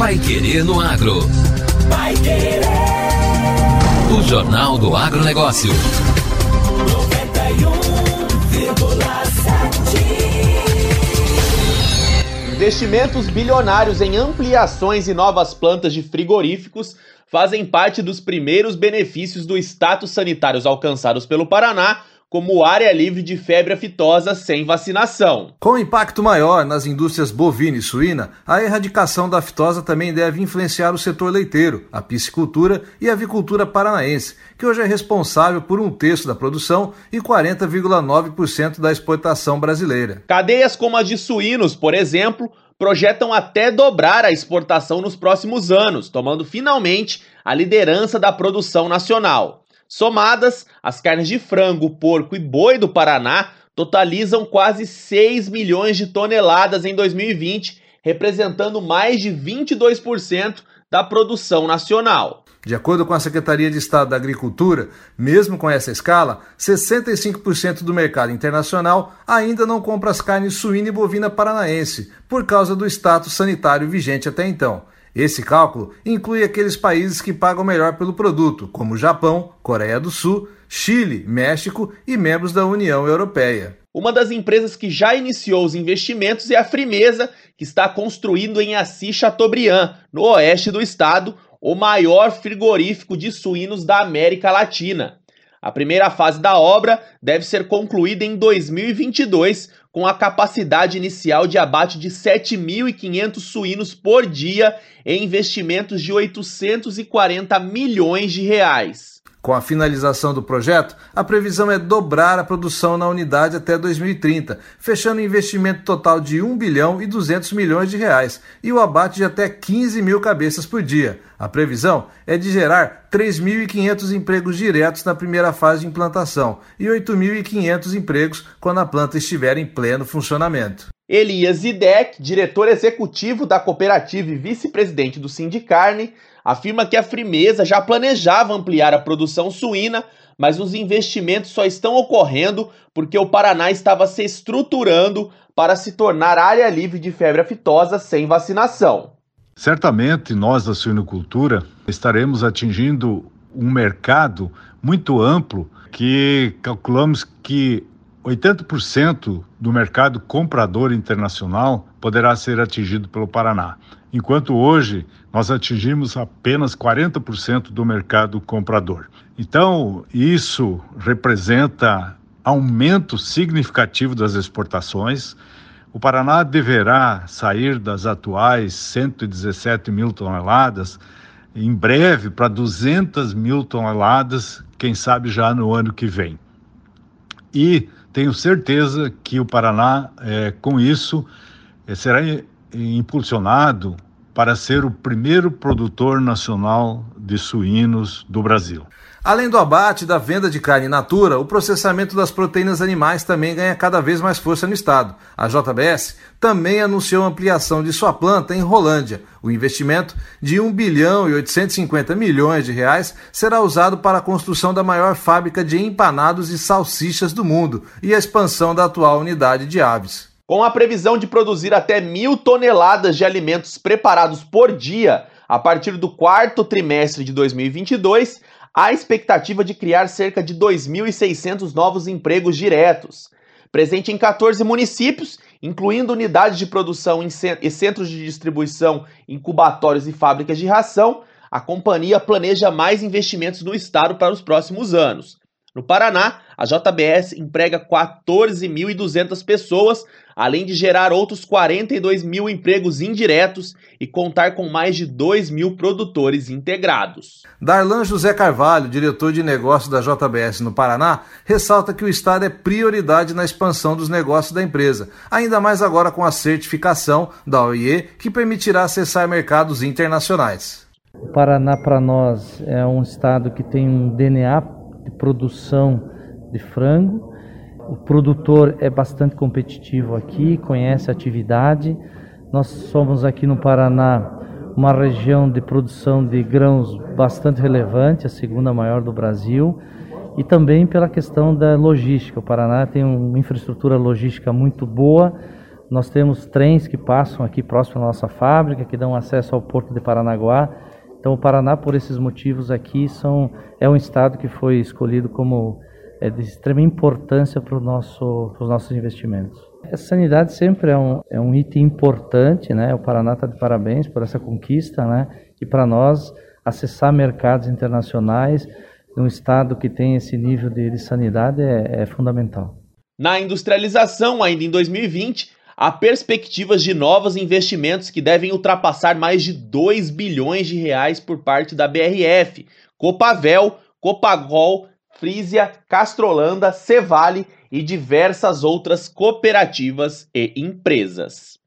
Pai Querer no Agro. Pai Querer. O Jornal do Agronegócio. 91,7. Investimentos bilionários em ampliações e novas plantas de frigoríficos fazem parte dos primeiros benefícios do status sanitários alcançados pelo Paraná como área livre de febre aftosa sem vacinação. Com impacto maior nas indústrias bovina e suína, a erradicação da aftosa também deve influenciar o setor leiteiro, a piscicultura e a avicultura paranaense, que hoje é responsável por um terço da produção e 40,9% da exportação brasileira. Cadeias como as de suínos, por exemplo, projetam até dobrar a exportação nos próximos anos, tomando finalmente a liderança da produção nacional. Somadas, as carnes de frango, porco e boi do Paraná totalizam quase 6 milhões de toneladas em 2020, representando mais de 22% da produção nacional. De acordo com a Secretaria de Estado da Agricultura, mesmo com essa escala, 65% do mercado internacional ainda não compra as carnes suína e bovina paranaense, por causa do status sanitário vigente até então. Esse cálculo inclui aqueles países que pagam melhor pelo produto, como Japão, Coreia do Sul, Chile, México e membros da União Europeia. Uma das empresas que já iniciou os investimentos é a Frimeza, que está construindo em Assis Chateaubriand, no oeste do estado, o maior frigorífico de suínos da América Latina. A primeira fase da obra deve ser concluída em 2022, com a capacidade inicial de abate de 7.500 suínos por dia em investimentos de 840 milhões de reais. Com a finalização do projeto, a previsão é dobrar a produção na unidade até 2030, fechando um investimento total de 1 bilhão e 200 milhões de reais e o abate de até 15 mil cabeças por dia. A previsão é de gerar 3.500 empregos diretos na primeira fase de implantação e 8.500 empregos quando a planta estiver em pleno funcionamento. Elias Zidek, diretor executivo da cooperativa e vice-presidente do Sindicarne, afirma que a Frimeza já planejava ampliar a produção suína, mas os investimentos só estão ocorrendo porque o Paraná estava se estruturando para se tornar área livre de febre aftosa sem vacinação. Certamente nós da suinocultura estaremos atingindo um mercado muito amplo que calculamos que 80% do mercado comprador internacional poderá ser atingido pelo Paraná, enquanto hoje nós atingimos apenas 40% do mercado comprador. Então, isso representa aumento significativo das exportações. O Paraná deverá sair das atuais 117 mil toneladas em breve para 200 mil toneladas, quem sabe já no ano que vem. E tenho certeza que o Paraná, é, com isso, é, será impulsionado para ser o primeiro produtor nacional de suínos do Brasil. Além do abate da venda de carne natura, o processamento das proteínas animais também ganha cada vez mais força no estado. A JBS também anunciou ampliação de sua planta em Rolândia. O investimento de 1 bilhão e 850 milhões de reais será usado para a construção da maior fábrica de empanados e salsichas do mundo e a expansão da atual unidade de aves. Com a previsão de produzir até mil toneladas de alimentos preparados por dia a partir do quarto trimestre de 2022, há expectativa de criar cerca de 2.600 novos empregos diretos. Presente em 14 municípios, incluindo unidades de produção e centros de distribuição, incubatórios e fábricas de ração, a companhia planeja mais investimentos no estado para os próximos anos. No Paraná, a JBS emprega 14.200 pessoas, além de gerar outros 42 mil empregos indiretos e contar com mais de 2 mil produtores integrados. Darlan José Carvalho, diretor de negócios da JBS no Paraná, ressalta que o Estado é prioridade na expansão dos negócios da empresa, ainda mais agora com a certificação da OIE, que permitirá acessar mercados internacionais. O Paraná, para nós, é um estado que tem um DNA produção de frango. O produtor é bastante competitivo aqui, conhece a atividade. Nós somos aqui no Paraná uma região de produção de grãos bastante relevante, a segunda maior do Brasil, e também pela questão da logística. O Paraná tem uma infraestrutura logística muito boa, Nós temos trens que passam aqui próximo à nossa fábrica, que dão acesso ao porto de Paranaguá. Então, o Paraná, por esses motivos aqui, são, é um estado que foi escolhido como é, de extrema importância para, nosso, para os nossos investimentos. A sanidade sempre é um, é um item importante, né? O Paraná está de parabéns por essa conquista, né? E para nós, acessar mercados internacionais, um estado que tem esse nível de, de sanidade é, é fundamental. Na industrialização, ainda em 2020, há perspectivas de novos investimentos que devem ultrapassar mais de 2 bilhões de reais por parte da BRF, Copavel, Copagol, Frisia, Castrolanda, Cevale e diversas outras cooperativas e empresas.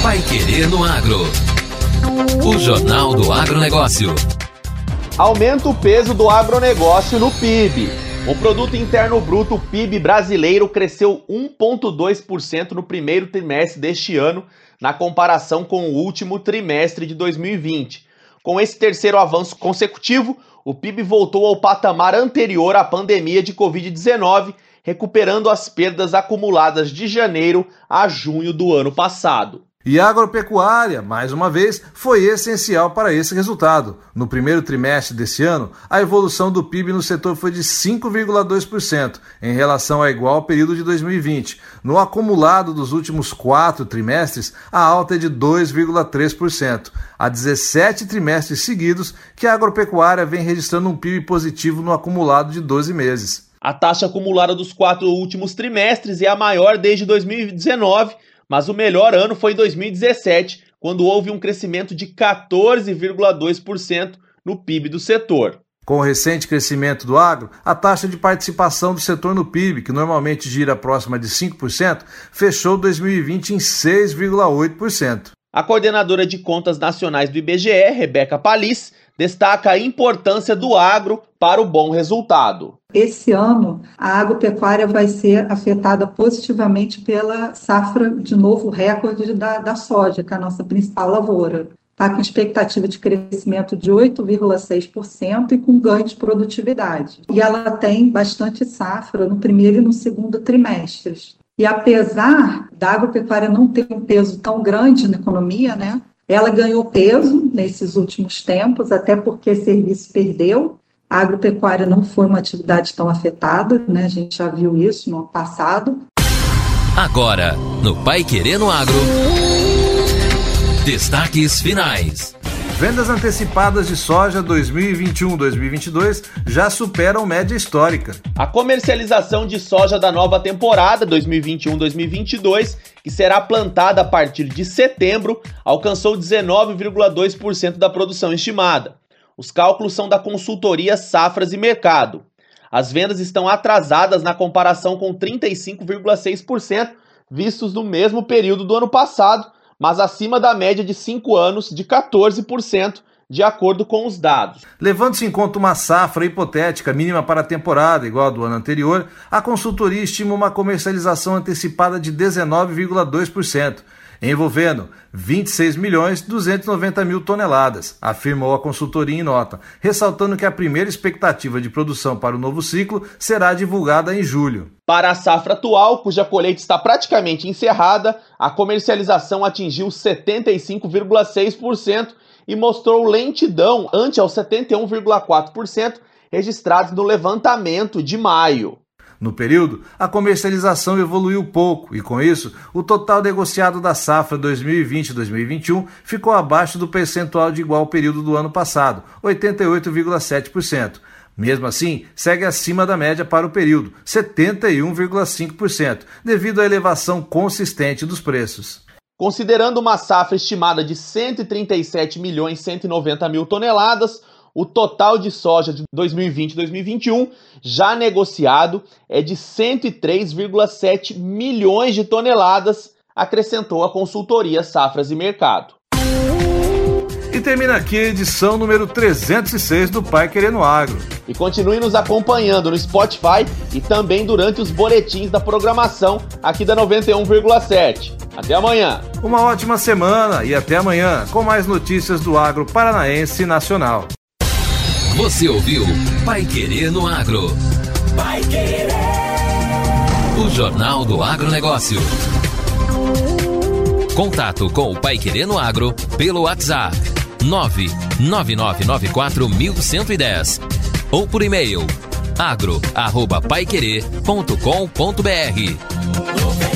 Vai Querer no Agro. O Jornal do Agronegócio. Aumenta o peso do agronegócio no PIB. O Produto Interno Bruto PIB brasileiro cresceu 1,2% no primeiro trimestre deste ano, na comparação com o último trimestre de 2020. Com esse terceiro avanço consecutivo, o PIB voltou ao patamar anterior à pandemia de Covid-19 recuperando as perdas acumuladas de janeiro a junho do ano passado. E a agropecuária, mais uma vez, foi essencial para esse resultado. No primeiro trimestre desse ano, a evolução do PIB no setor foi de 5,2% em relação ao igual período de 2020. No acumulado dos últimos quatro trimestres, a alta é de 2,3%. Há 17 trimestres seguidos que a agropecuária vem registrando um PIB positivo no acumulado de 12 meses. A taxa acumulada dos quatro últimos trimestres é a maior desde 2019, mas o melhor ano foi 2017, quando houve um crescimento de 14,2% no PIB do setor. Com o recente crescimento do agro, a taxa de participação do setor no PIB, que normalmente gira próxima de 5%, fechou 2020 em 6,8%. A coordenadora de contas nacionais do IBGE, Rebeca Palis, destaca a importância do agro para o bom resultado. Esse ano, a agropecuária vai ser afetada positivamente pela safra de novo recorde da, da soja, que é a nossa principal lavoura. Está com expectativa de crescimento de 8,6% e com ganho de produtividade. E ela tem bastante safra no primeiro e no segundo trimestres. E apesar da agropecuária não ter um peso tão grande na economia, né, ela ganhou peso nesses últimos tempos, até porque serviço perdeu. A agropecuária não foi uma atividade tão afetada, né? A gente já viu isso no ano passado. Agora, no Pai Querendo Agro. Destaques finais. Vendas antecipadas de soja 2021-2022 já superam média histórica. A comercialização de soja da nova temporada 2021-2022, que será plantada a partir de setembro, alcançou 19,2% da produção estimada. Os cálculos são da consultoria Safras e Mercado. As vendas estão atrasadas na comparação com 35,6% vistos no mesmo período do ano passado, mas acima da média de 5 anos de 14%, de acordo com os dados. Levando-se em conta uma safra hipotética mínima para a temporada, igual a do ano anterior, a consultoria estima uma comercialização antecipada de 19,2%, envolvendo 26 milhões 290 mil toneladas, afirmou a consultoria em nota, ressaltando que a primeira expectativa de produção para o novo ciclo será divulgada em julho. Para a safra atual, cuja colheita está praticamente encerrada, a comercialização atingiu 75,6% e mostrou lentidão ante aos 71,4% registrados no levantamento de maio. No período, a comercialização evoluiu pouco e, com isso, o total negociado da safra 2020-2021 ficou abaixo do percentual de igual período do ano passado, 88,7%. Mesmo assim, segue acima da média para o período, 71,5%, devido à elevação consistente dos preços. Considerando uma safra estimada de 137 milhões 190 mil toneladas, o total de soja de 2020 e 2021 já negociado é de 103,7 milhões de toneladas, acrescentou a consultoria Safras e Mercado. E termina aqui a edição número 306 do Pai Querendo Agro. E continue nos acompanhando no Spotify e também durante os boletins da programação aqui da 91,7. Até amanhã. Uma ótima semana e até amanhã com mais notícias do agro paranaense nacional. Você ouviu Pai Querer no Agro. Pai Querer. O Jornal do Agronegócio. Contato com o Pai Querer Agro pelo WhatsApp 999941110 ou por e-mail agro@paiquerer.com.br.